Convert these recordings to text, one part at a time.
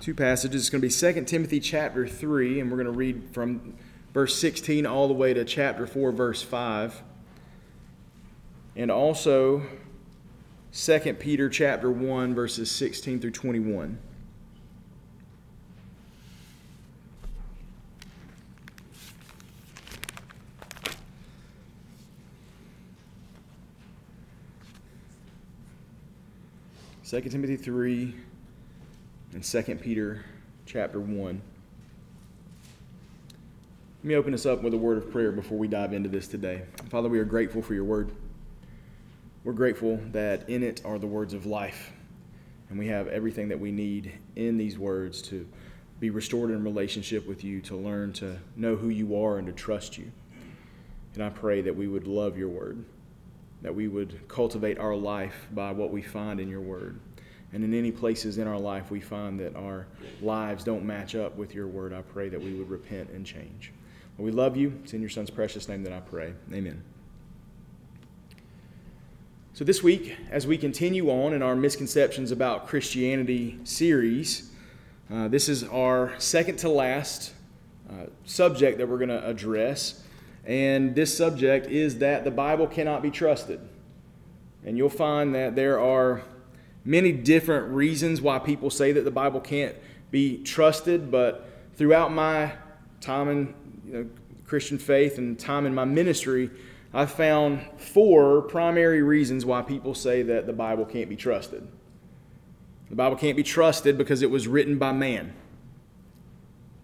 two passages. It's going to be 2 Timothy chapter 3, and we're going to read from verse 16 all the way to chapter 4, verse 5. And also 2 Peter chapter 1, verses 16 through 21. Second Timothy 3 and 2 Peter chapter 1. Let me open us up with a word of prayer before we dive into this today. Father, we are grateful for your word. We're grateful that in it are the words of life, and we have everything that we need in these words to be restored in relationship with you, to learn to know who you are and to trust you. And I pray that we would love your word, that we would cultivate our life by what we find in your word and in any places in our life we find that our lives don't match up with your word, I pray that we would repent and change. Well, we love you. It's in your son's precious name that I pray. Amen. So, this week, as we continue on in our Misconceptions About Christianity series, uh, this is our second to last uh, subject that we're going to address. And this subject is that the Bible cannot be trusted. And you'll find that there are many different reasons why people say that the Bible can't be trusted, but throughout my time in you know, Christian faith and time in my ministry, I found four primary reasons why people say that the Bible can't be trusted. The Bible can't be trusted because it was written by man.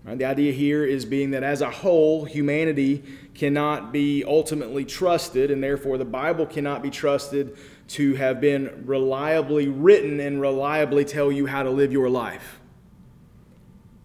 Right? The idea here is being that as a whole, humanity cannot be ultimately trusted, and therefore the Bible cannot be trusted to have been reliably written and reliably tell you how to live your life.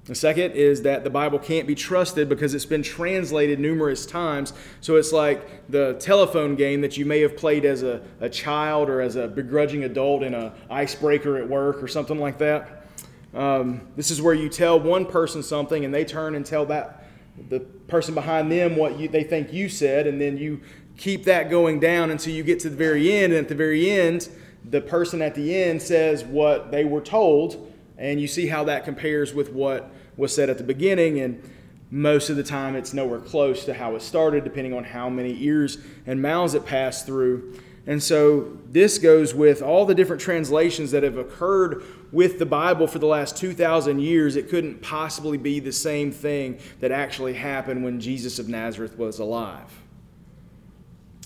The second is that the Bible can't be trusted because it's been translated numerous times. So it's like the telephone game that you may have played as a, a child or as a begrudging adult in an icebreaker at work or something like that. Um, this is where you tell one person something and they turn and tell that the person behind them what you, they think you said, and then you keep that going down until you get to the very end. And at the very end, the person at the end says what they were told, and you see how that compares with what was said at the beginning. And most of the time, it's nowhere close to how it started, depending on how many ears and mouths it passed through. And so, this goes with all the different translations that have occurred with the Bible for the last 2,000 years. It couldn't possibly be the same thing that actually happened when Jesus of Nazareth was alive.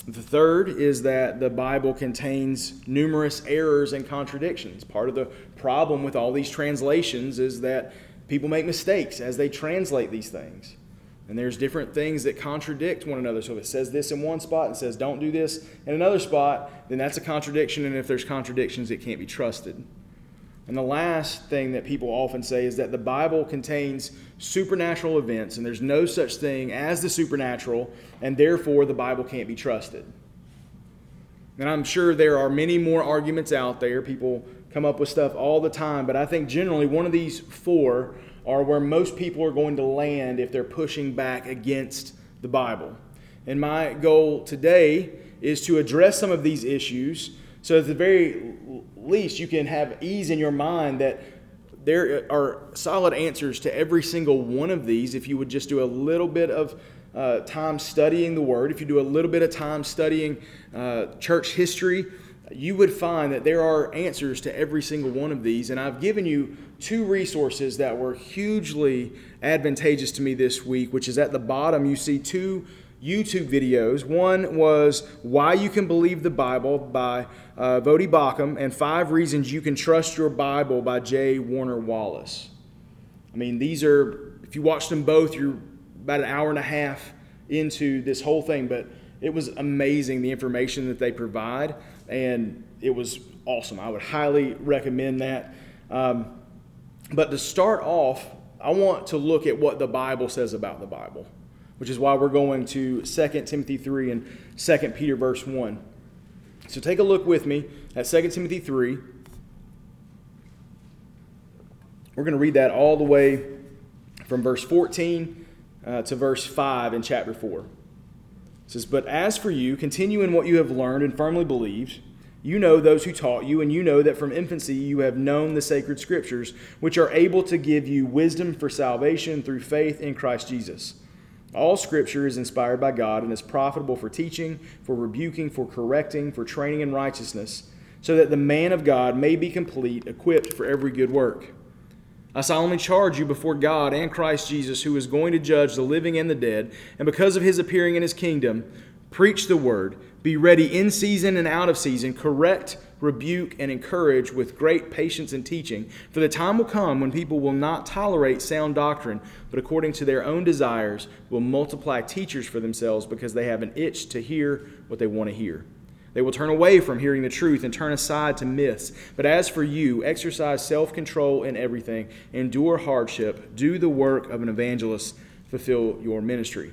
The third is that the Bible contains numerous errors and contradictions. Part of the problem with all these translations is that people make mistakes as they translate these things. And there's different things that contradict one another. So if it says this in one spot and says don't do this in another spot, then that's a contradiction. And if there's contradictions, it can't be trusted. And the last thing that people often say is that the Bible contains supernatural events, and there's no such thing as the supernatural, and therefore the Bible can't be trusted. And I'm sure there are many more arguments out there. People come up with stuff all the time, but I think generally one of these four are where most people are going to land if they're pushing back against the Bible. And my goal today is to address some of these issues so, at the very least, you can have ease in your mind that there are solid answers to every single one of these if you would just do a little bit of uh, time studying the Word, if you do a little bit of time studying uh, church history, you would find that there are answers to every single one of these. And I've given you two resources that were hugely advantageous to me this week, which is at the bottom, you see two YouTube videos. One was Why You Can Believe the Bible by uh, Voddie Baucham and Five Reasons You Can Trust Your Bible by J. Warner Wallace. I mean, these are, if you watch them both, you're about an hour and a half into this whole thing, but it was amazing the information that they provide, and it was awesome. I would highly recommend that. Um, but to start off, I want to look at what the Bible says about the Bible which is why we're going to 2 Timothy 3 and 2 Peter verse 1. So take a look with me at 2 Timothy 3. We're going to read that all the way from verse 14 uh, to verse 5 in chapter 4. It says, But as for you, continue in what you have learned and firmly believed, You know those who taught you, and you know that from infancy you have known the sacred scriptures, which are able to give you wisdom for salvation through faith in Christ Jesus. All scripture is inspired by God and is profitable for teaching, for rebuking, for correcting, for training in righteousness, so that the man of God may be complete, equipped for every good work. I solemnly charge you before God and Christ Jesus, who is going to judge the living and the dead, and because of his appearing in his kingdom, preach the word. Be ready in season and out of season, correct, rebuke, and encourage with great patience and teaching. For the time will come when people will not tolerate sound doctrine, but according to their own desires will multiply teachers for themselves because they have an itch to hear what they want to hear. They will turn away from hearing the truth and turn aside to myths. But as for you, exercise self control in everything, endure hardship, do the work of an evangelist, fulfill your ministry.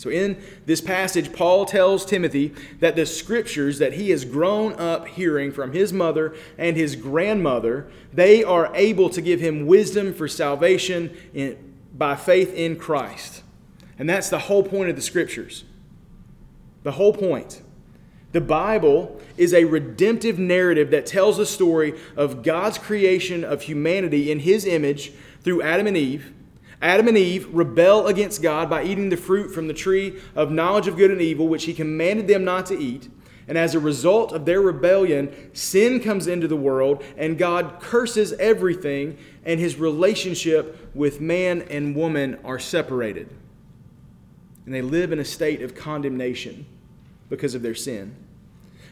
So, in this passage, Paul tells Timothy that the scriptures that he has grown up hearing from his mother and his grandmother, they are able to give him wisdom for salvation in, by faith in Christ. And that's the whole point of the scriptures. The whole point. The Bible is a redemptive narrative that tells the story of God's creation of humanity in his image through Adam and Eve Adam and Eve rebel against God by eating the fruit from the tree of knowledge of good and evil, which he commanded them not to eat. And as a result of their rebellion, sin comes into the world, and God curses everything, and his relationship with man and woman are separated. And they live in a state of condemnation because of their sin.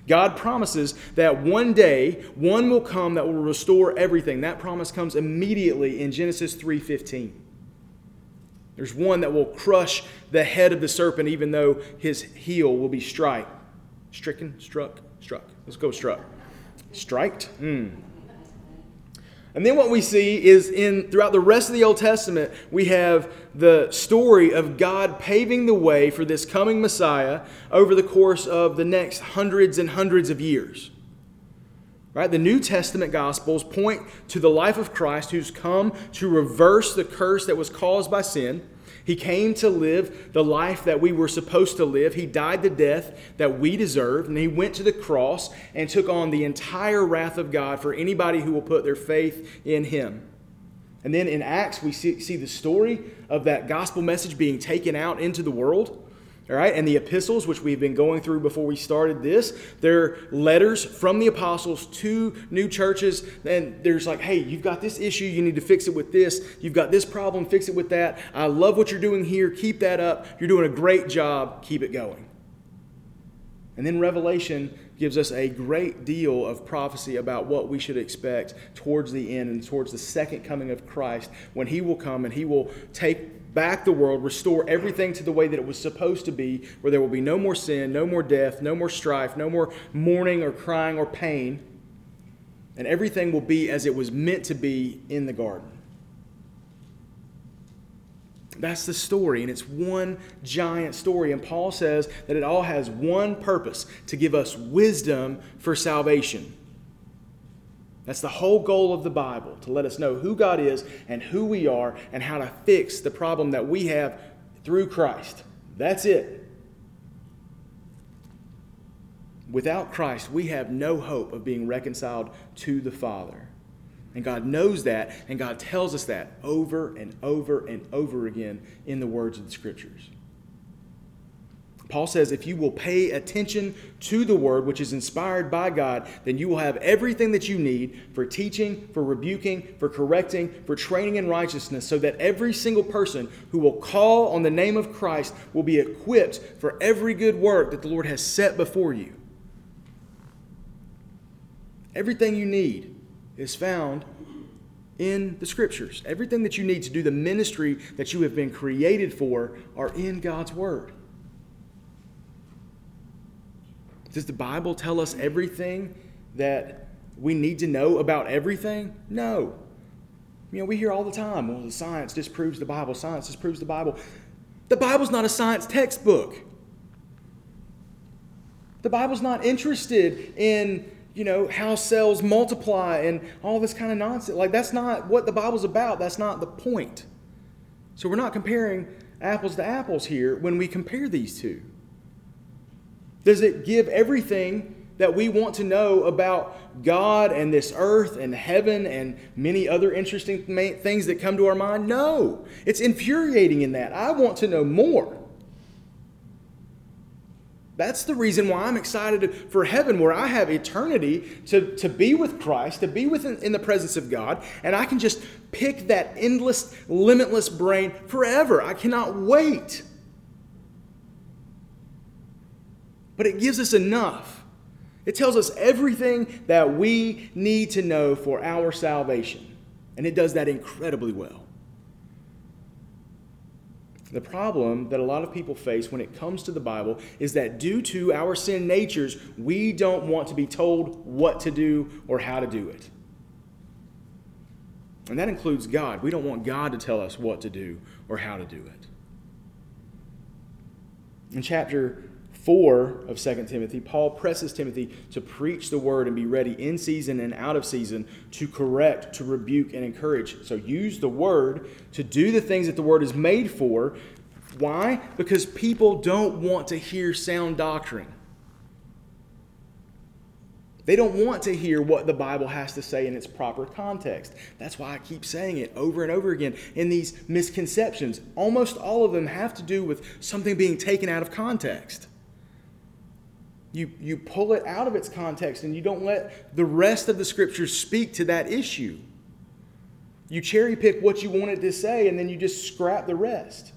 God promises that one day one will come that will restore everything. That promise comes immediately in Genesis 3:15. There's one that will crush the head of the serpent, even though his heel will be strike. Stricken, struck, struck. Let's go struck. Striked? Mm. And then what we see is in throughout the rest of the Old Testament, we have the story of God paving the way for this coming Messiah over the course of the next hundreds and hundreds of years. Right? The New Testament Gospels point to the life of Christ who's come to reverse the curse that was caused by sin. He came to live the life that we were supposed to live. He died the death that we deserved, and he went to the cross and took on the entire wrath of God for anybody who will put their faith in him. And then in Acts, we see, see the story of that gospel message being taken out into the world. All right, and the epistles, which we've been going through before we started this, they're letters from the apostles to new churches. And there's like, hey, you've got this issue, you need to fix it with this. You've got this problem, fix it with that. I love what you're doing here, keep that up. You're doing a great job, keep it going. And then Revelation gives us a great deal of prophecy about what we should expect towards the end and towards the second coming of Christ when he will come and he will take back the world, restore everything to the way that it was supposed to be, where there will be no more sin, no more death, no more strife, no more mourning or crying or pain, and everything will be as it was meant to be in the garden. That's the story, and it's one giant story. And Paul says that it all has one purpose to give us wisdom for salvation. That's the whole goal of the Bible to let us know who God is and who we are and how to fix the problem that we have through Christ. That's it. Without Christ, we have no hope of being reconciled to the Father. And God knows that, and God tells us that over and over and over again in the words of the Scriptures. Paul says, if you will pay attention to the word, which is inspired by God, then you will have everything that you need for teaching, for rebuking, for correcting, for training in righteousness, so that every single person who will call on the name of Christ will be equipped for every good work that the Lord has set before you. Everything you need is found in the scriptures. Everything that you need to do the ministry that you have been created for are in God's word. Does the Bible tell us everything that we need to know about everything? No. You know, we hear all the time, well, the science disproves the Bible, science disproves the Bible. The Bible's not a science textbook. The Bible's not interested in, you know, how cells multiply and all this kind of nonsense. Like, that's not what the Bible's about. That's not the point. So, we're not comparing apples to apples here when we compare these two. Does it give everything that we want to know about God and this earth and heaven and many other interesting things that come to our mind? No. It's infuriating in that. I want to know more. That's the reason why I'm excited for heaven, where I have eternity to, to be with Christ, to be within, in the presence of God, and I can just pick that endless, limitless brain forever. I cannot wait. But it gives us enough. It tells us everything that we need to know for our salvation, and it does that incredibly well. The problem that a lot of people face when it comes to the Bible is that due to our sin natures, we don't want to be told what to do or how to do it. And that includes God. We don't want God to tell us what to do or how to do it. In chapter 4 of 2 Timothy, Paul presses Timothy to preach the word and be ready in season and out of season to correct, to rebuke, and encourage. So use the word to do the things that the word is made for. Why? Because people don't want to hear sound doctrine. They don't want to hear what the Bible has to say in its proper context. That's why I keep saying it over and over again in these misconceptions. Almost all of them have to do with something being taken out of context. You, you pull it out of its context and you don't let the rest of the scriptures speak to that issue. You cherry pick what you want it to say and then you just scrap the rest.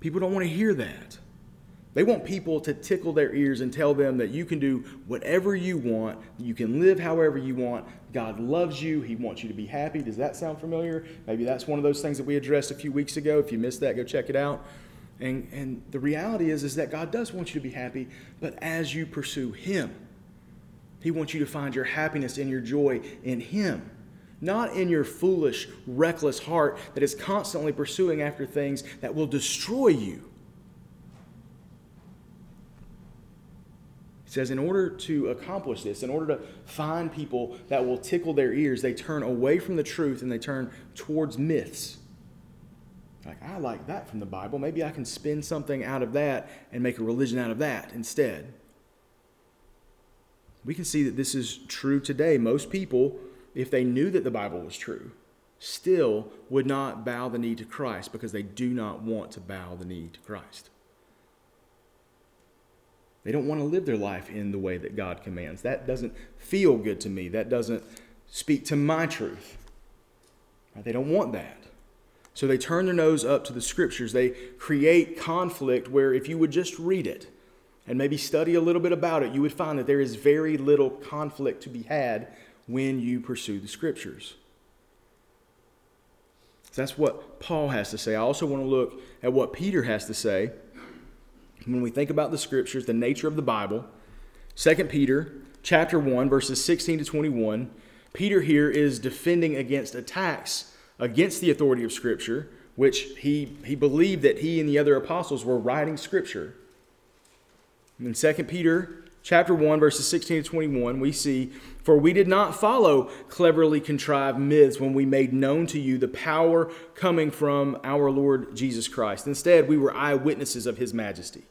People don't want to hear that. They want people to tickle their ears and tell them that you can do whatever you want, you can live however you want. God loves you, He wants you to be happy. Does that sound familiar? Maybe that's one of those things that we addressed a few weeks ago. If you missed that, go check it out. And, and the reality is, is that God does want you to be happy, but as you pursue Him, He wants you to find your happiness and your joy in Him, not in your foolish, reckless heart that is constantly pursuing after things that will destroy you. He says, in order to accomplish this, in order to find people that will tickle their ears, they turn away from the truth and they turn towards myths. Like, I like that from the Bible. Maybe I can spin something out of that and make a religion out of that instead. We can see that this is true today. Most people, if they knew that the Bible was true, still would not bow the knee to Christ because they do not want to bow the knee to Christ. They don't want to live their life in the way that God commands. That doesn't feel good to me. That doesn't speak to my truth. They don't want that. So they turn their nose up to the scriptures. They create conflict where if you would just read it and maybe study a little bit about it, you would find that there is very little conflict to be had when you pursue the scriptures. So that's what Paul has to say. I also want to look at what Peter has to say when we think about the scriptures, the nature of the Bible. 2 Peter chapter 1 verses 16 to 21, Peter here is defending against attacks against the authority of Scripture, which he, he believed that he and the other apostles were writing Scripture. In 2 Peter chapter 1, verses 16 to 21, we see, For we did not follow cleverly contrived myths when we made known to you the power coming from our Lord Jesus Christ. Instead, we were eyewitnesses of his majesty.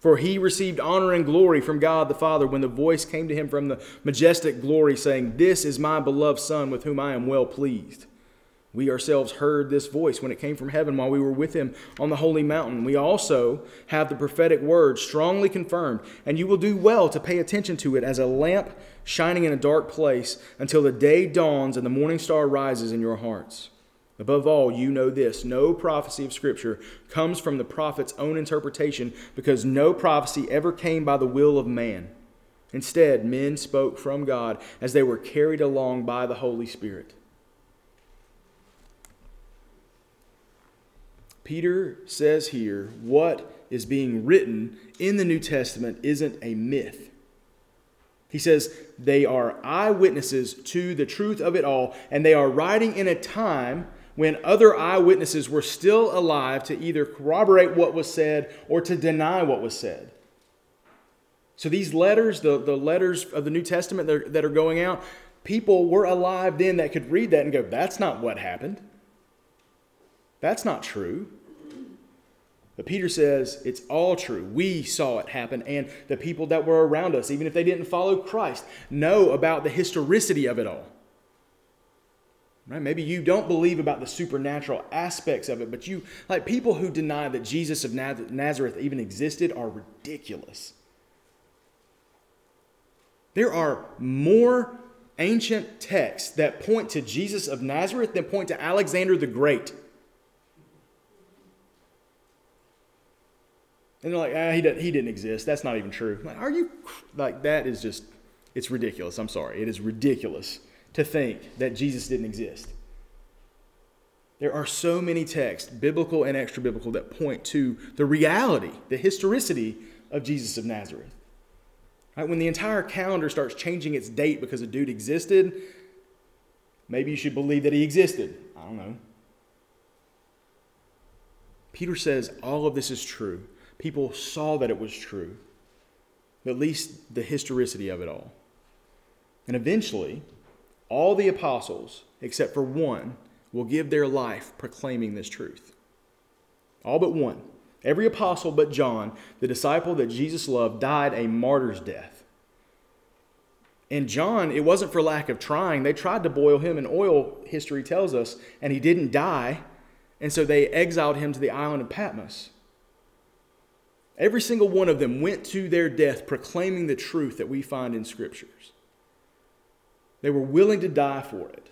For he received honor and glory from God the Father when the voice came to him from the majestic glory, saying, This is my beloved Son with whom I am well pleased. We ourselves heard this voice when it came from heaven while we were with him on the holy mountain. We also have the prophetic word strongly confirmed, and you will do well to pay attention to it as a lamp shining in a dark place until the day dawns and the morning star rises in your hearts. Above all, you know this no prophecy of Scripture comes from the prophet's own interpretation because no prophecy ever came by the will of man. Instead, men spoke from God as they were carried along by the Holy Spirit. Peter says here what is being written in the New Testament isn't a myth. He says they are eyewitnesses to the truth of it all, and they are writing in a time when other eyewitnesses were still alive to either corroborate what was said or to deny what was said. So these letters, the, the letters of the New Testament that are, that are going out, people were alive then that could read that and go, that's not what happened. That's not true. But Peter says it's all true. We saw it happen, and the people that were around us, even if they didn't follow Christ, know about the historicity of it all. Right? Maybe you don't believe about the supernatural aspects of it, but you, like people who deny that Jesus of Nazareth even existed, are ridiculous. There are more ancient texts that point to Jesus of Nazareth than point to Alexander the Great. And they're like, ah, he, didn't, he didn't exist. That's not even true. Like, are you, like, that is just, it's ridiculous. I'm sorry. It is ridiculous to think that Jesus didn't exist. There are so many texts, biblical and extra biblical, that point to the reality, the historicity of Jesus of Nazareth. Right? When the entire calendar starts changing its date because a dude existed, maybe you should believe that he existed. I don't know. Peter says all of this is true. People saw that it was true, at least the historicity of it all. And eventually, all the apostles, except for one, will give their life proclaiming this truth. All but one. Every apostle but John, the disciple that Jesus loved, died a martyr's death. And John, it wasn't for lack of trying. They tried to boil him in oil, history tells us, and he didn't die. And so they exiled him to the island of Patmos. Every single one of them went to their death proclaiming the truth that we find in scriptures. They were willing to die for it.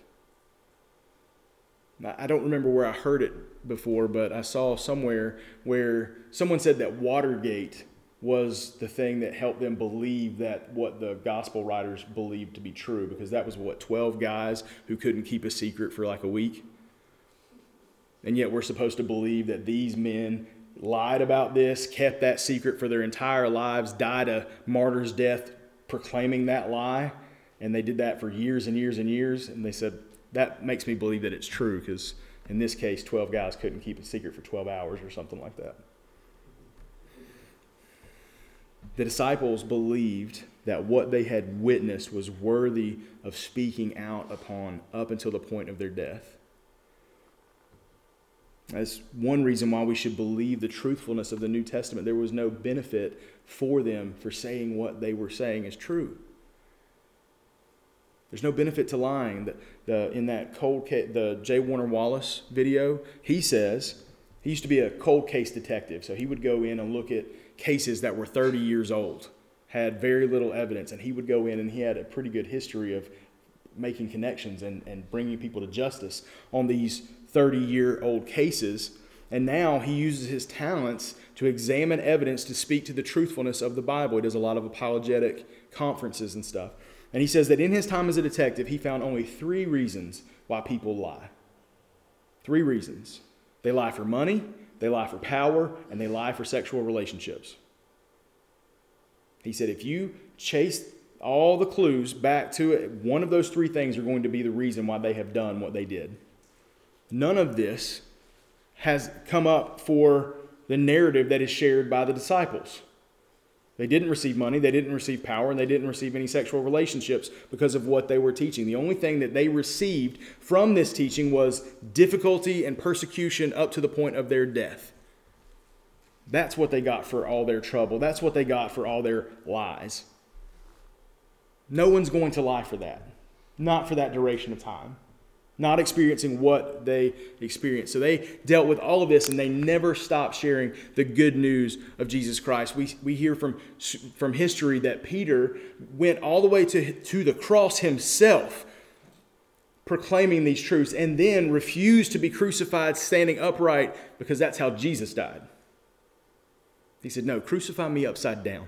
I don't remember where I heard it before, but I saw somewhere where someone said that Watergate was the thing that helped them believe that what the gospel writers believed to be true, because that was what, 12 guys who couldn't keep a secret for like a week? And yet we're supposed to believe that these men lied about this, kept that secret for their entire lives, died a martyr's death proclaiming that lie. And they did that for years and years and years. And they said, that makes me believe that it's true because in this case, 12 guys couldn't keep a secret for 12 hours or something like that. The disciples believed that what they had witnessed was worthy of speaking out upon up until the point of their death. That's one reason why we should believe the truthfulness of the New Testament. There was no benefit for them for saying what they were saying is true. There's no benefit to lying. The, the, in that cold case, the J. Warner Wallace video, he says he used to be a cold case detective. So he would go in and look at cases that were 30 years old, had very little evidence, and he would go in and he had a pretty good history of making connections and, and bringing people to justice on these 30 year old cases. And now he uses his talents to examine evidence to speak to the truthfulness of the Bible. He does a lot of apologetic conferences and stuff. And he says that in his time as a detective, he found only three reasons why people lie. Three reasons. They lie for money, they lie for power, and they lie for sexual relationships. He said if you chase all the clues back to it, one of those three things are going to be the reason why they have done what they did. None of this has come up for the narrative that is shared by the disciples. They didn't receive money, they didn't receive power, and they didn't receive any sexual relationships because of what they were teaching. The only thing that they received from this teaching was difficulty and persecution up to the point of their death. That's what they got for all their trouble. That's what they got for all their lies. No one's going to lie for that, not for that duration of time not experiencing what they experienced. So they dealt with all of this and they never stopped sharing the good news of Jesus Christ. We, we hear from, from history that Peter went all the way to, to the cross himself, proclaiming these truths, and then refused to be crucified standing upright because that's how Jesus died. He said, No, crucify me upside down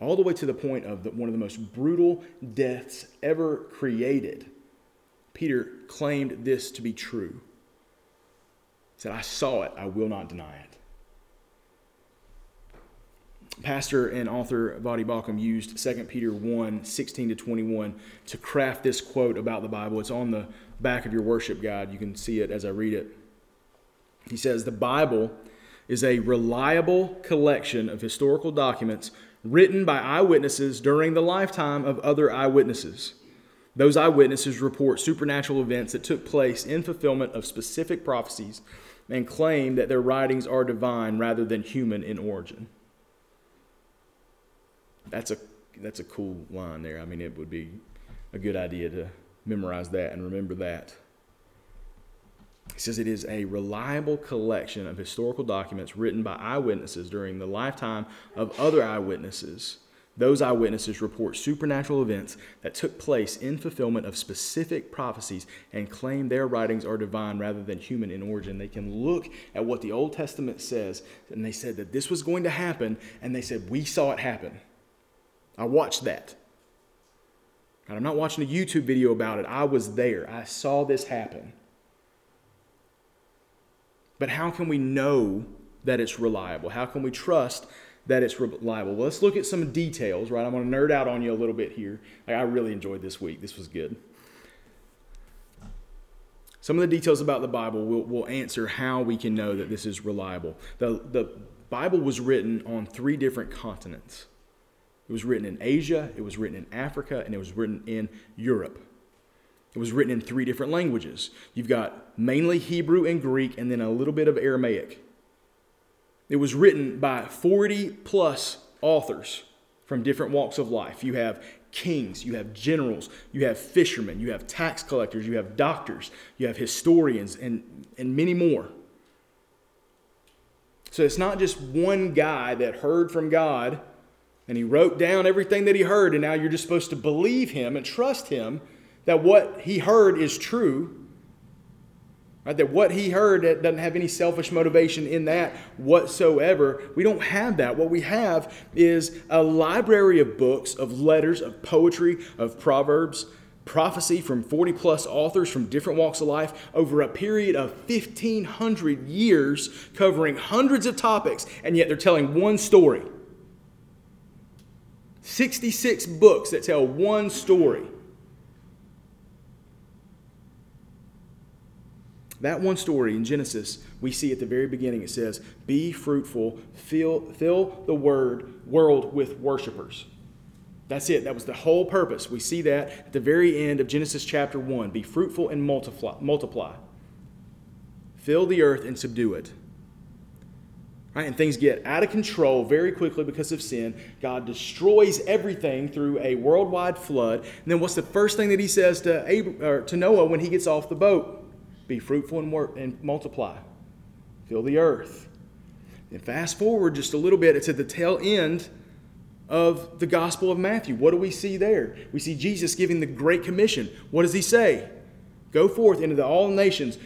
all the way to the point of the, one of the most brutal deaths ever created. Peter claimed this to be true. He said, I saw it, I will not deny it. Pastor and author Voddie Baucham used 2 Peter 1 16 to 21 to craft this quote about the Bible. It's on the back of your worship guide. You can see it as I read it. He says, The Bible is a reliable collection of historical documents written by eyewitnesses during the lifetime of other eyewitnesses. Those eyewitnesses report supernatural events that took place in fulfillment of specific prophecies and claim that their writings are divine rather than human in origin. That's a, that's a cool line there. I mean, it would be a good idea to memorize that and remember that. He says it is a reliable collection of historical documents written by eyewitnesses during the lifetime of other eyewitnesses those eyewitnesses report supernatural events that took place in fulfillment of specific prophecies and claim their writings are divine rather than human in origin. They can look at what the Old Testament says, and they said that this was going to happen, and they said, We saw it happen. I watched that. And I'm not watching a YouTube video about it. I was there. I saw this happen. But how can we know that it's reliable? How can we trust that it's reliable. Well, let's look at some details, right? I'm going to nerd out on you a little bit here. Like, I really enjoyed this week. This was good. Some of the details about the Bible will, will answer how we can know that this is reliable. The, the Bible was written on three different continents. It was written in Asia, it was written in Africa, and it was written in Europe. It was written in three different languages. You've got mainly Hebrew and Greek, and then a little bit of Aramaic. It was written by 40 plus authors from different walks of life. You have kings, you have generals, you have fishermen, you have tax collectors, you have doctors, you have historians, and, and many more. So it's not just one guy that heard from God and he wrote down everything that he heard, and now you're just supposed to believe him and trust him that what he heard is true. Right? That what he heard that doesn't have any selfish motivation in that whatsoever. We don't have that. What we have is a library of books, of letters, of poetry, of proverbs, prophecy from 40 plus authors from different walks of life over a period of 1,500 years, covering hundreds of topics, and yet they're telling one story. 66 books that tell one story. That one story in Genesis, we see at the very beginning, it says, Be fruitful, fill, fill the word, world with worshipers. That's it. That was the whole purpose. We see that at the very end of Genesis chapter 1. Be fruitful and multiply. multiply. Fill the earth and subdue it. Right? And things get out of control very quickly because of sin. God destroys everything through a worldwide flood. And then what's the first thing that he says to, Abraham, to Noah when he gets off the boat? Be fruitful and, work, and multiply. Fill the earth. And fast forward just a little bit, it's at the tail end of the Gospel of Matthew. What do we see there? We see Jesus giving the Great Commission. What does he say? Go forth into the all nations,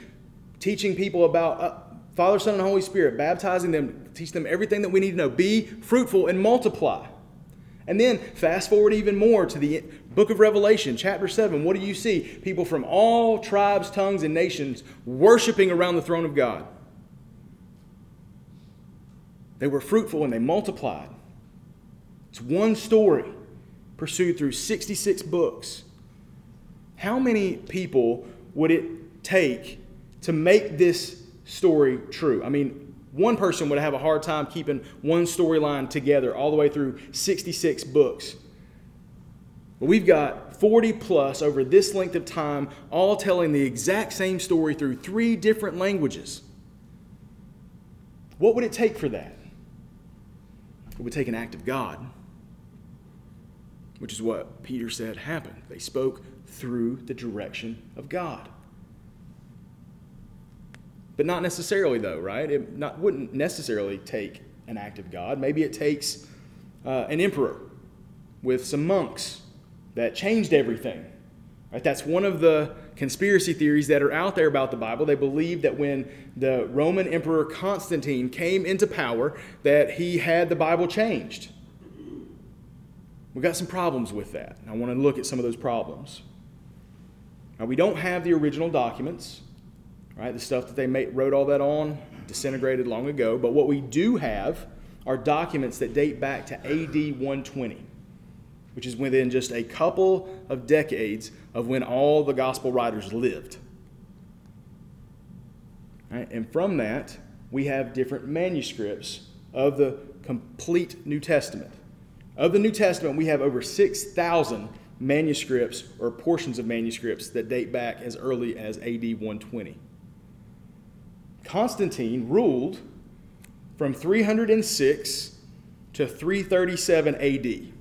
teaching people about uh, Father, Son, and Holy Spirit, baptizing them, teach them everything that we need to know. Be fruitful and multiply. And then fast forward even more to the book of Revelation, chapter 7. What do you see? People from all tribes, tongues, and nations worshiping around the throne of God. They were fruitful and they multiplied. It's one story pursued through 66 books. How many people would it take to make this story true? I mean, one person would have a hard time keeping one storyline together all the way through 66 books. But we've got 40 plus over this length of time, all telling the exact same story through three different languages. What would it take for that? It would take an act of God, which is what Peter said happened. They spoke through the direction of God. But not necessarily, though, right? It not, wouldn't necessarily take an act of God. Maybe it takes uh, an emperor with some monks that changed everything. Right? That's one of the conspiracy theories that are out there about the Bible. They believe that when the Roman Emperor Constantine came into power, that he had the Bible changed. We've got some problems with that. I want to look at some of those problems. Now, we don't have the original documents. Right? The stuff that they wrote all that on disintegrated long ago. But what we do have are documents that date back to AD 120, which is within just a couple of decades of when all the gospel writers lived. Right? And from that, we have different manuscripts of the complete New Testament. Of the New Testament, we have over 6,000 manuscripts or portions of manuscripts that date back as early as AD 120. Constantine ruled from 306 to 337 AD.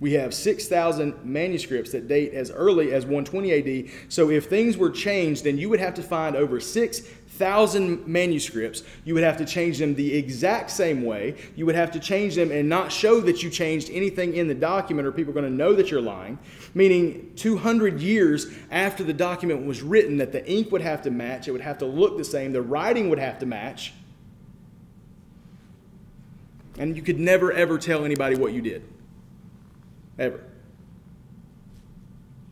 We have 6,000 manuscripts that date as early as 120 AD. So if things were changed, then you would have to find over 6,000 manuscripts. You would have to change them the exact same way. You would have to change them and not show that you changed anything in the document, or people are going to know that you're lying. Meaning, 200 years after the document was written, that the ink would have to match, it would have to look the same, the writing would have to match. And you could never, ever tell anybody what you did ever.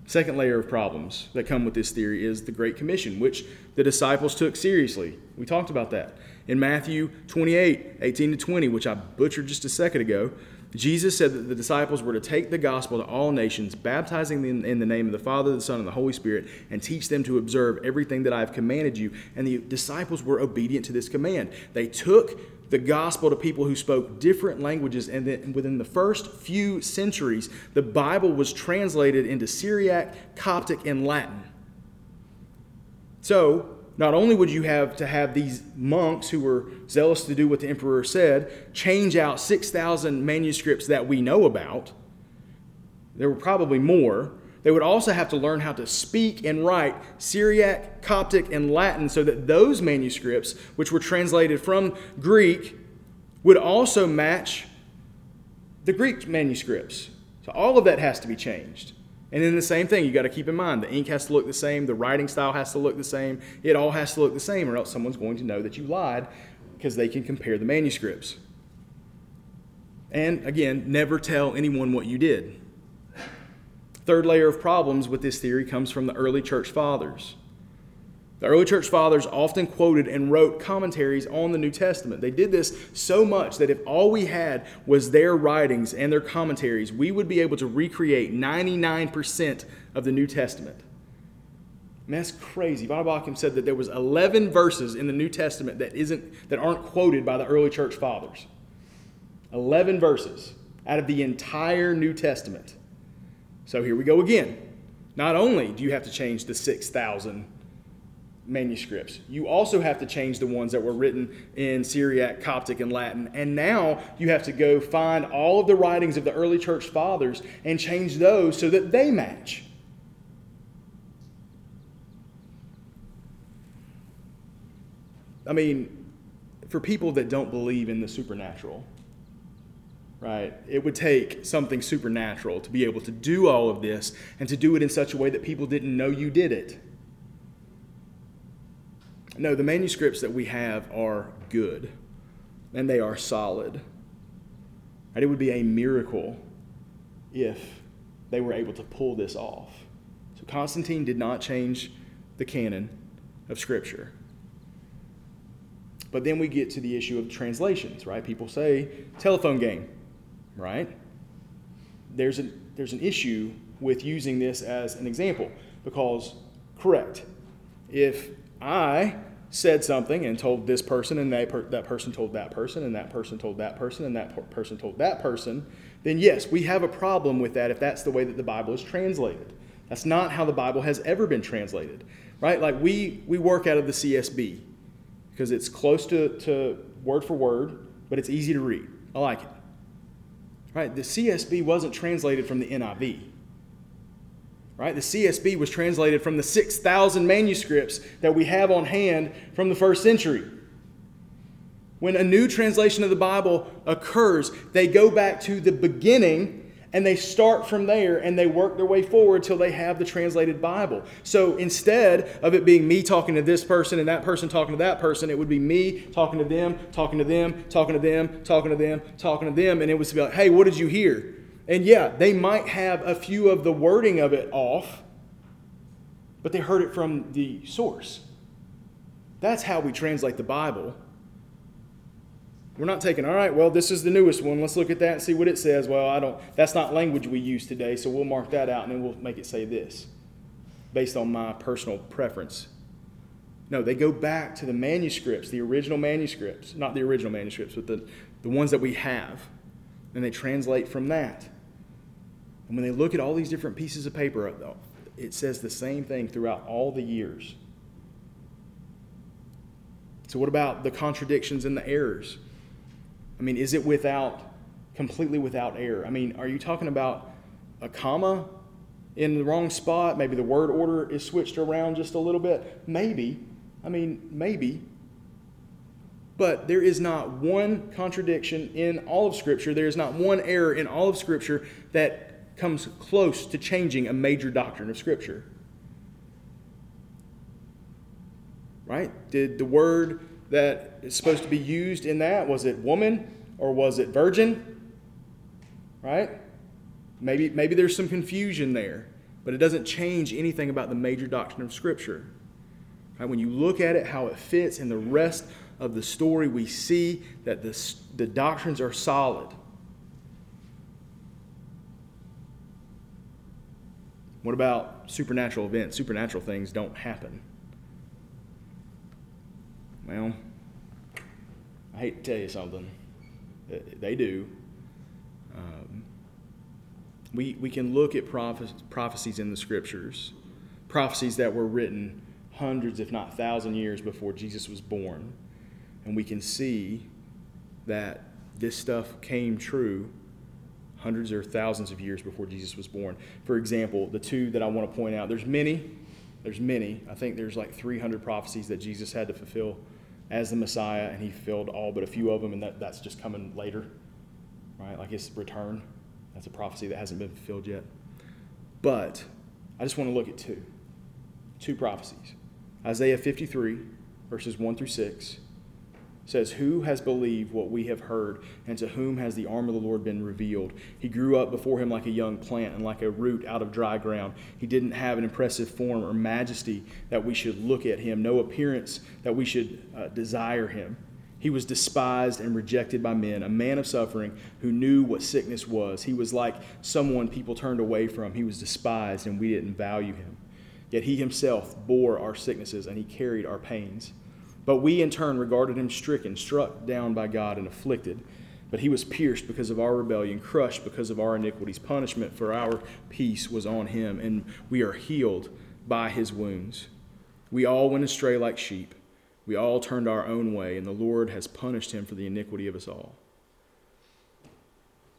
Second layer of problems that come with this theory is the Great Commission, which the disciples took seriously. We talked about that. In Matthew 28 18 to 20, which I butchered just a second ago, Jesus said that the disciples were to take the gospel to all nations, baptizing them in the name of the Father, the Son, and the Holy Spirit, and teach them to observe everything that I have commanded you. And the disciples were obedient to this command. They took the gospel to people who spoke different languages. And then within the first few centuries, the Bible was translated into Syriac, Coptic, and Latin. So, not only would you have to have these monks who were zealous to do what the emperor said change out 6,000 manuscripts that we know about, there were probably more. They would also have to learn how to speak and write Syriac, Coptic, and Latin so that those manuscripts, which were translated from Greek, would also match the Greek manuscripts. So all of that has to be changed. And then the same thing, you got to keep in mind the ink has to look the same, the writing style has to look the same, it all has to look the same, or else someone's going to know that you lied because they can compare the manuscripts. And again, never tell anyone what you did. Third layer of problems with this theory comes from the early church fathers. The early church fathers often quoted and wrote commentaries on the New Testament. They did this so much that if all we had was their writings and their commentaries, we would be able to recreate 99% of the New Testament. That's crazy. Voddie Baucham said that there was 11 verses in the New Testament that, isn't, that aren't quoted by the early church fathers. 11 verses out of the entire New Testament. So here we go again. Not only do you have to change the 6,000 manuscripts, you also have to change the ones that were written in Syriac, Coptic, and Latin. And now you have to go find all of the writings of the early church fathers and change those so that they match. I mean, for people that don't believe in the supernatural, right? It would take something supernatural to be able to do all of this and to do it in such a way that people didn't know you did it. No, the manuscripts that we have are good and they are solid. And It would be a miracle if they were able to pull this off. So Constantine did not change the canon of Scripture. But then we get to the issue of translations, right? People say telephone game right? There's, a, there's an issue with using this as an example because, correct, if I said something and told this person, and per- that person told that person, and that person told that person, and that per- person told that person, then yes, we have a problem with that if that's the way that the Bible is translated. That's not how the Bible has ever been translated, right? Like we, we work out of the CSB because it's close to, to word for word, but it's easy to read. I like it. Right? The CSB wasn't translated from the NIV. Right? The CSB was translated from the 6,000 manuscripts that we have on hand from the first century. When a new translation of the Bible occurs, they go back to the beginning and they start from there and they work their way forward till they have the translated Bible. So instead of it being me talking to this person and that person talking to that person, it would be me talking to them, talking to them, talking to them, talking to them, talking to them, and it would be like, hey, what did you hear? And yeah, they might have a few of the wording of it off, but they heard it from the source. That's how we translate the Bible. We're not taking, all right, well, this is the newest one. Let's look at that and see what it says. Well, I don't, that's not language we use today, so we'll mark that out and then we'll make it say this based on my personal preference. No, they go back to the manuscripts, the original manuscripts, not the original manuscripts, but the, the ones that we have, and they translate from that. And when they look at all these different pieces of paper, uh, uh, it says the same thing throughout all the years. So, what about the contradictions and the errors? I mean, is it without, completely without error? I mean, are you talking about a comma in the wrong spot? Maybe the word order is switched around just a little bit? Maybe. I mean, maybe. But there is not one contradiction in all of Scripture. There is not one error in all of Scripture that comes close to changing a major doctrine of Scripture. Right? Did the word that is supposed to be used in that, was it woman or was it virgin? Right? Maybe, maybe there's some confusion there, but it doesn't change anything about the major doctrine of Scripture. Right? When you look at it, how it fits in the rest of the story, we see that the, the doctrines are solid. What about supernatural events? Supernatural things don't happen. Well, I hate to tell you something. They do. Um, we, we can look at prophecies in the scriptures, prophecies that were written hundreds, if not thousand years before Jesus was born and we can see that this stuff came true hundreds or thousands of years before Jesus was born. For example, the two that I want to point out, there's many, there's many. I think there's like 300 prophecies that Jesus had to fulfill as the Messiah, and he filled all but a few of them, and that, that's just coming later, right? Like his return. That's a prophecy that hasn't been fulfilled yet. But I just want to look at two. Two prophecies Isaiah 53, verses 1 through 6, says, Who has believed what we have heard, and to whom has the arm of the Lord been revealed? He grew up before him like a young plant and like a root out of dry ground. He didn't have an impressive form or majesty that we should look at him, no appearance that we should uh, desire him. He was despised and rejected by men, a man of suffering who knew what sickness was. He was like someone people turned away from. He was despised, and we didn't value him. Yet he himself bore our sicknesses, and he carried our pains. But we in turn regarded him stricken, struck down by God, and afflicted. But he was pierced because of our rebellion, crushed because of our iniquities. Punishment for our peace was on him, and we are healed by his wounds. We all went astray like sheep. We all turned our own way, and the Lord has punished him for the iniquity of us all.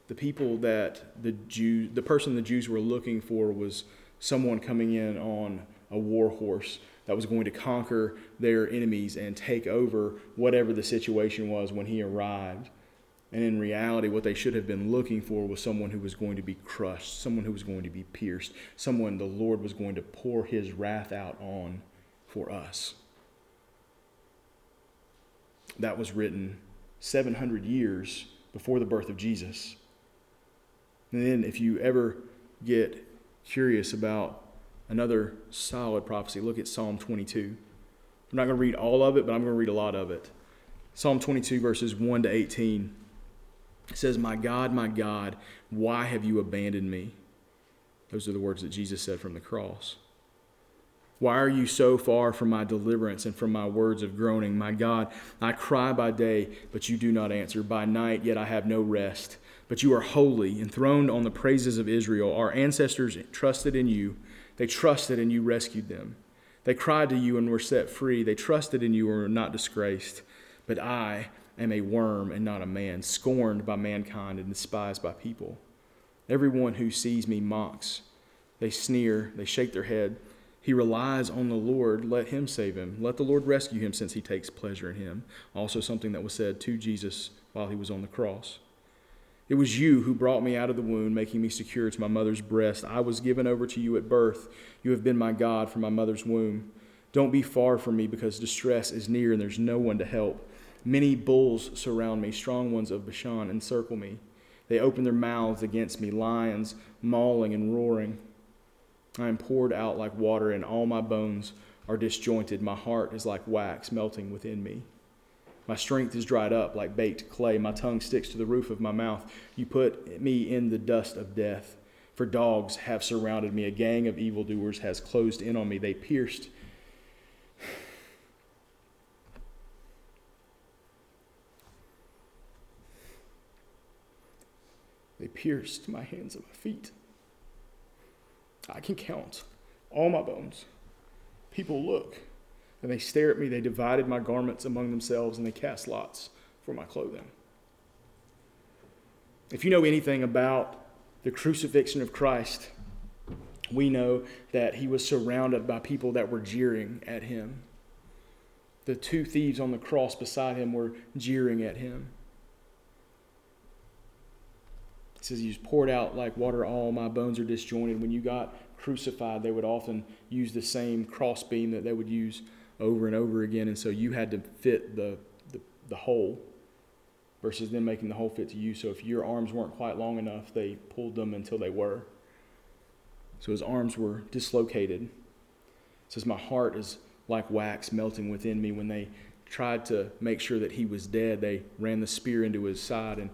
The people that the Jew, the person the Jews were looking for was someone coming in on a war horse that was going to conquer their enemies and take over whatever the situation was when he arrived. And in reality, what they should have been looking for was someone who was going to be crushed, someone who was going to be pierced, someone the Lord was going to pour his wrath out on for us. That was written 700 years before the birth of Jesus. And then, if you ever get curious about another solid prophecy. Look at Psalm 22. I'm not going to read all of it, but I'm going to read a lot of it. Psalm 22, verses 1 to 18. It says, My God, my God, why have you abandoned me? Those are the words that Jesus said from the cross. Why are you so far from my deliverance and from my words of groaning? My God, I cry by day, but you do not answer. By night, yet I have no rest. But you are holy, enthroned on the praises of Israel. Our ancestors trusted in you. They trusted and you rescued them. They cried to you and were set free. They trusted in you and were not disgraced. But I am a worm and not a man, scorned by mankind and despised by people. Everyone who sees me mocks. They sneer, they shake their head. He relies on the Lord. Let him save him. Let the Lord rescue him since he takes pleasure in him. Also, something that was said to Jesus while he was on the cross. It was you who brought me out of the womb, making me secure to my mother's breast. I was given over to you at birth. You have been my God from my mother's womb. Don't be far from me, because distress is near and there's no one to help. Many bulls surround me, strong ones of Bashan encircle me. They open their mouths against me, lions mauling and roaring. I am poured out like water, and all my bones are disjointed. My heart is like wax melting within me. My strength is dried up like baked clay. My tongue sticks to the roof of my mouth. You put me in the dust of death. For dogs have surrounded me. A gang of evildoers has closed in on me. They pierced. They pierced my hands and my feet. I can count all my bones. People look, and they stare at me. They divided my garments among themselves, and they cast lots for my clothing. If you know anything about the crucifixion of Christ, we know that he was surrounded by people that were jeering at him. The two thieves on the cross beside him were jeering at him. It says, He's poured out like water, all my bones are disjointed. When you got crucified, they would often use the same crossbeam that they would use over and over again. And so you had to fit the, the, the hole versus them making the hole fit to you. So if your arms weren't quite long enough, they pulled them until they were. So his arms were dislocated. It says, My heart is like wax melting within me. When they tried to make sure that he was dead, they ran the spear into his side, and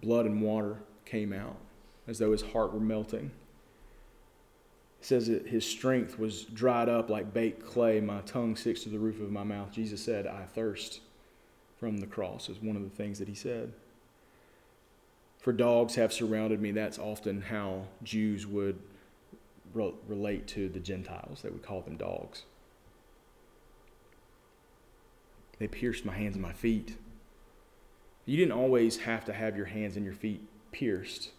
blood and water came out as though his heart were melting. It says that his strength was dried up like baked clay. My tongue sticks to the roof of my mouth. Jesus said, I thirst from the cross, is one of the things that he said. For dogs have surrounded me, that's often how Jews would re- relate to the Gentiles. They would call them dogs. They pierced my hands and my feet. You didn't always have to have your hands and your feet pierced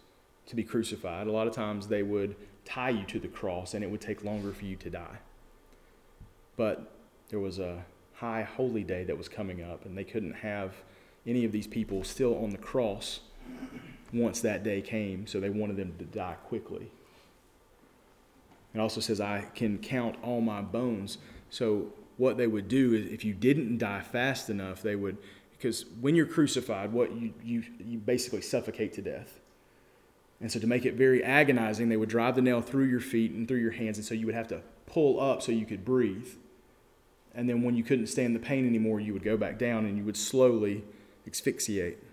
to be crucified. A lot of times they would tie you to the cross and it would take longer for you to die. But there was a high holy day that was coming up, and they couldn't have any of these people still on the cross once that day came, so they wanted them to die quickly. It also says, I can count all my bones. So, what they would do is if you didn't die fast enough, they would because when you're crucified, what you, you, you basically suffocate to death. And so, to make it very agonizing, they would drive the nail through your feet and through your hands, and so you would have to pull up so you could breathe. And then, when you couldn't stand the pain anymore, you would go back down and you would slowly asphyxiate.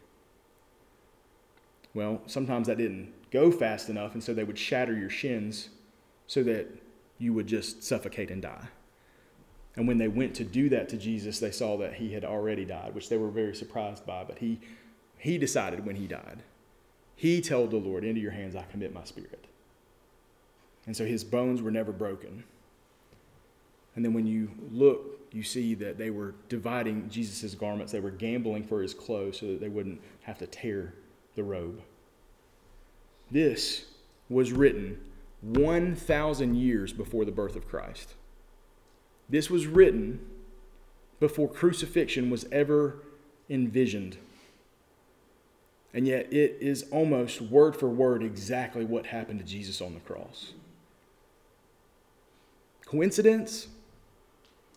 Well, sometimes that didn't go fast enough, and so they would shatter your shins so that you would just suffocate and die. And when they went to do that to Jesus, they saw that he had already died, which they were very surprised by. But he, he decided when he died. He told the Lord, Into your hands I commit my spirit. And so his bones were never broken. And then when you look, you see that they were dividing Jesus' garments. They were gambling for his clothes so that they wouldn't have to tear the robe. This was written 1,000 years before the birth of Christ. This was written before crucifixion was ever envisioned. And yet, it is almost word for word exactly what happened to Jesus on the cross. Coincidence?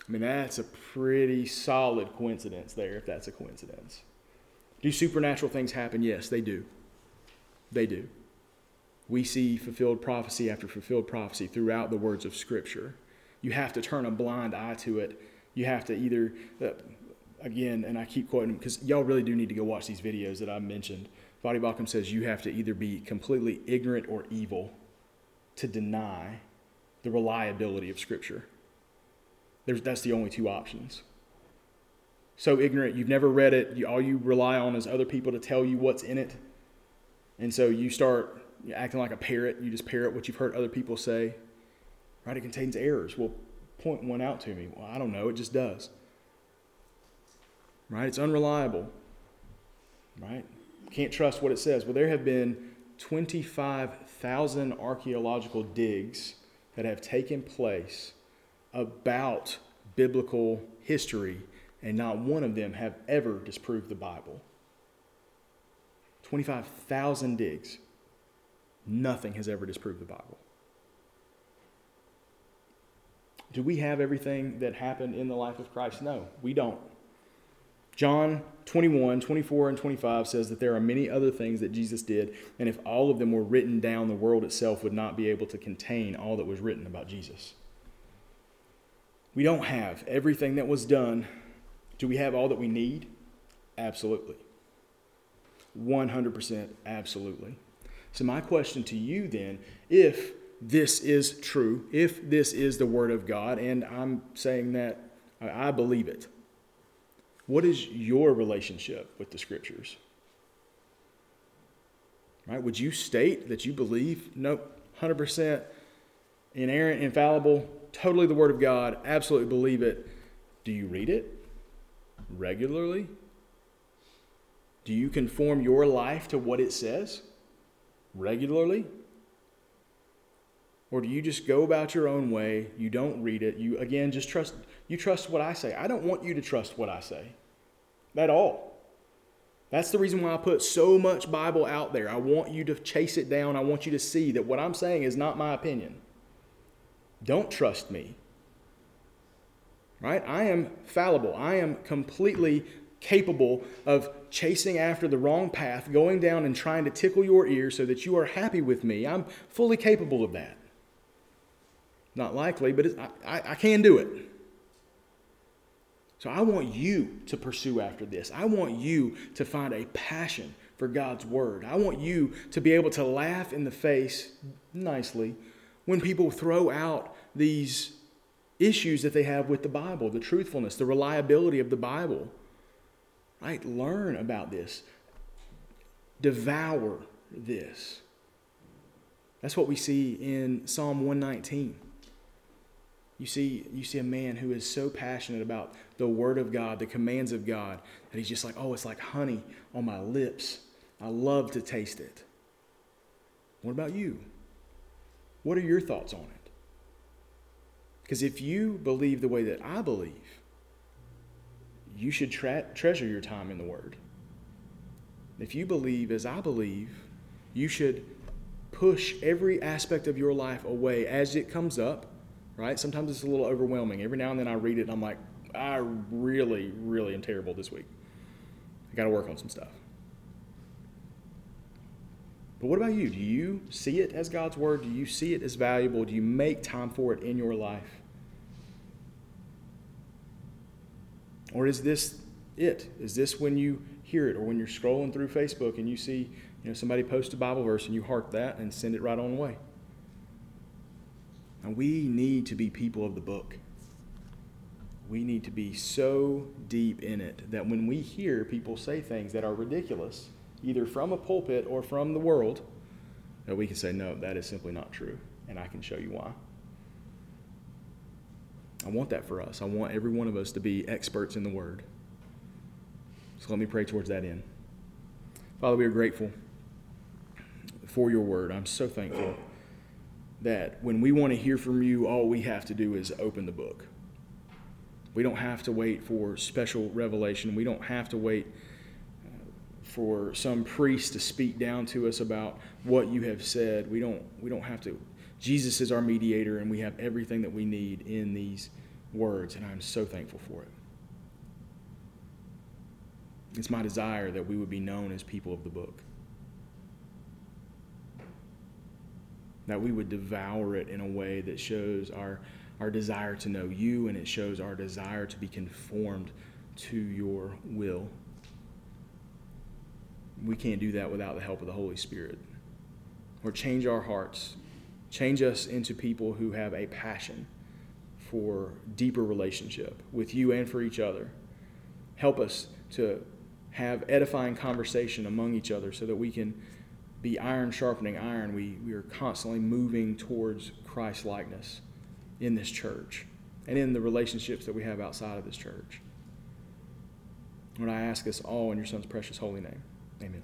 I mean, that's a pretty solid coincidence there, if that's a coincidence. Do supernatural things happen? Yes, they do. They do. We see fulfilled prophecy after fulfilled prophecy throughout the words of Scripture you have to turn a blind eye to it. You have to either, uh, again, and I keep quoting him because y'all really do need to go watch these videos that I mentioned. Voddie Baucham says you have to either be completely ignorant or evil to deny the reliability of Scripture. There's, that's the only two options. So ignorant, you've never read it, you, all you rely on is other people to tell you what's in it. And so you start acting like a parrot, you just parrot what you've heard other people say right? It contains errors. Well, point one out to me. Well, I don't know. It just does. Right? It's unreliable. Right? Can't trust what it says. Well, there have been 25,000 archaeological digs that have taken place about biblical history, and not one of them have ever disproved the Bible. 25,000 digs. Nothing has ever disproved the Bible. Do we have everything that happened in the life of Christ? No, we don't. John 21, 24, and 25 says that there are many other things that Jesus did, and if all of them were written down, the world itself would not be able to contain all that was written about Jesus. We don't have everything that was done. Do we have all that we need? Absolutely. 100% absolutely. So, my question to you then if this is true, if this is the Word of God, and I'm saying that I believe it, what is your relationship with the Scriptures? Right? Would you state that you believe? Nope, 100%. inerrant, infallible, totally the Word of God, absolutely believe it. Do you read it regularly? Do you conform your life to what it says regularly? Or do you just go about your own way? You don't read it. You again just trust you trust what I say. I don't want you to trust what I say. At all. That's the reason why I put so much Bible out there. I want you to chase it down. I want you to see that what I'm saying is not my opinion. Don't trust me. Right? I am fallible. I am completely capable of chasing after the wrong path, going down and trying to tickle your ear so that you are happy with me. I'm fully capable of that. Not likely, but I, I, I can do it. So I want you to pursue after this. I want you to find a passion for God's word. I want you to be able to laugh in the face nicely when people throw out these issues that they have with the Bible, the truthfulness, the reliability of the Bible. Right? Learn about this. Devour this. That's what we see in Psalm 119. You see, you see a man who is so passionate about the Word of God, the commands of God, that he's just like, oh, it's like honey on my lips. I love to taste it. What about you? What are your thoughts on it? Because if you believe the way that I believe, you should tra- treasure your time in the Word. If you believe as I believe, you should push every aspect of your life away as it comes up right? Sometimes it's a little overwhelming. Every now and then I read it and I'm like, I really, really am terrible this week. I got to work on some stuff. But what about you? Do you see it as God's word? Do you see it as valuable? Do you make time for it in your life? Or is this it? Is this when you hear it or when you're scrolling through Facebook and you see, you know, somebody post a Bible verse and you heart that and send it right on away? And we need to be people of the book. We need to be so deep in it that when we hear people say things that are ridiculous, either from a pulpit or from the world, that we can say, no, that is simply not true. And I can show you why. I want that for us. I want every one of us to be experts in the Word. So let me pray towards that end. Father, we are grateful for your Word. I'm so thankful that when we want to hear from you, all we have to do is open the book. We don't have to wait for special revelation. We don't have to wait uh, for some priest to speak down to us about what you have said. We don't, we don't have to. Jesus is our mediator, and we have everything that we need in these words, and I'm so thankful for it. It's my desire that we would be known as people of the book. That we would devour it in a way that shows our, our desire to know you and it shows our desire to be conformed to your will. We can't do that without the help of the Holy Spirit. Or change our hearts, change us into people who have a passion for deeper relationship with you and for each other. Help us to have edifying conversation among each other so that we can be iron sharpening iron. We, we are constantly moving towards Christ likeness in this church and in the relationships that we have outside of this church. Lord, I ask us all in your Son's precious holy name. Amen.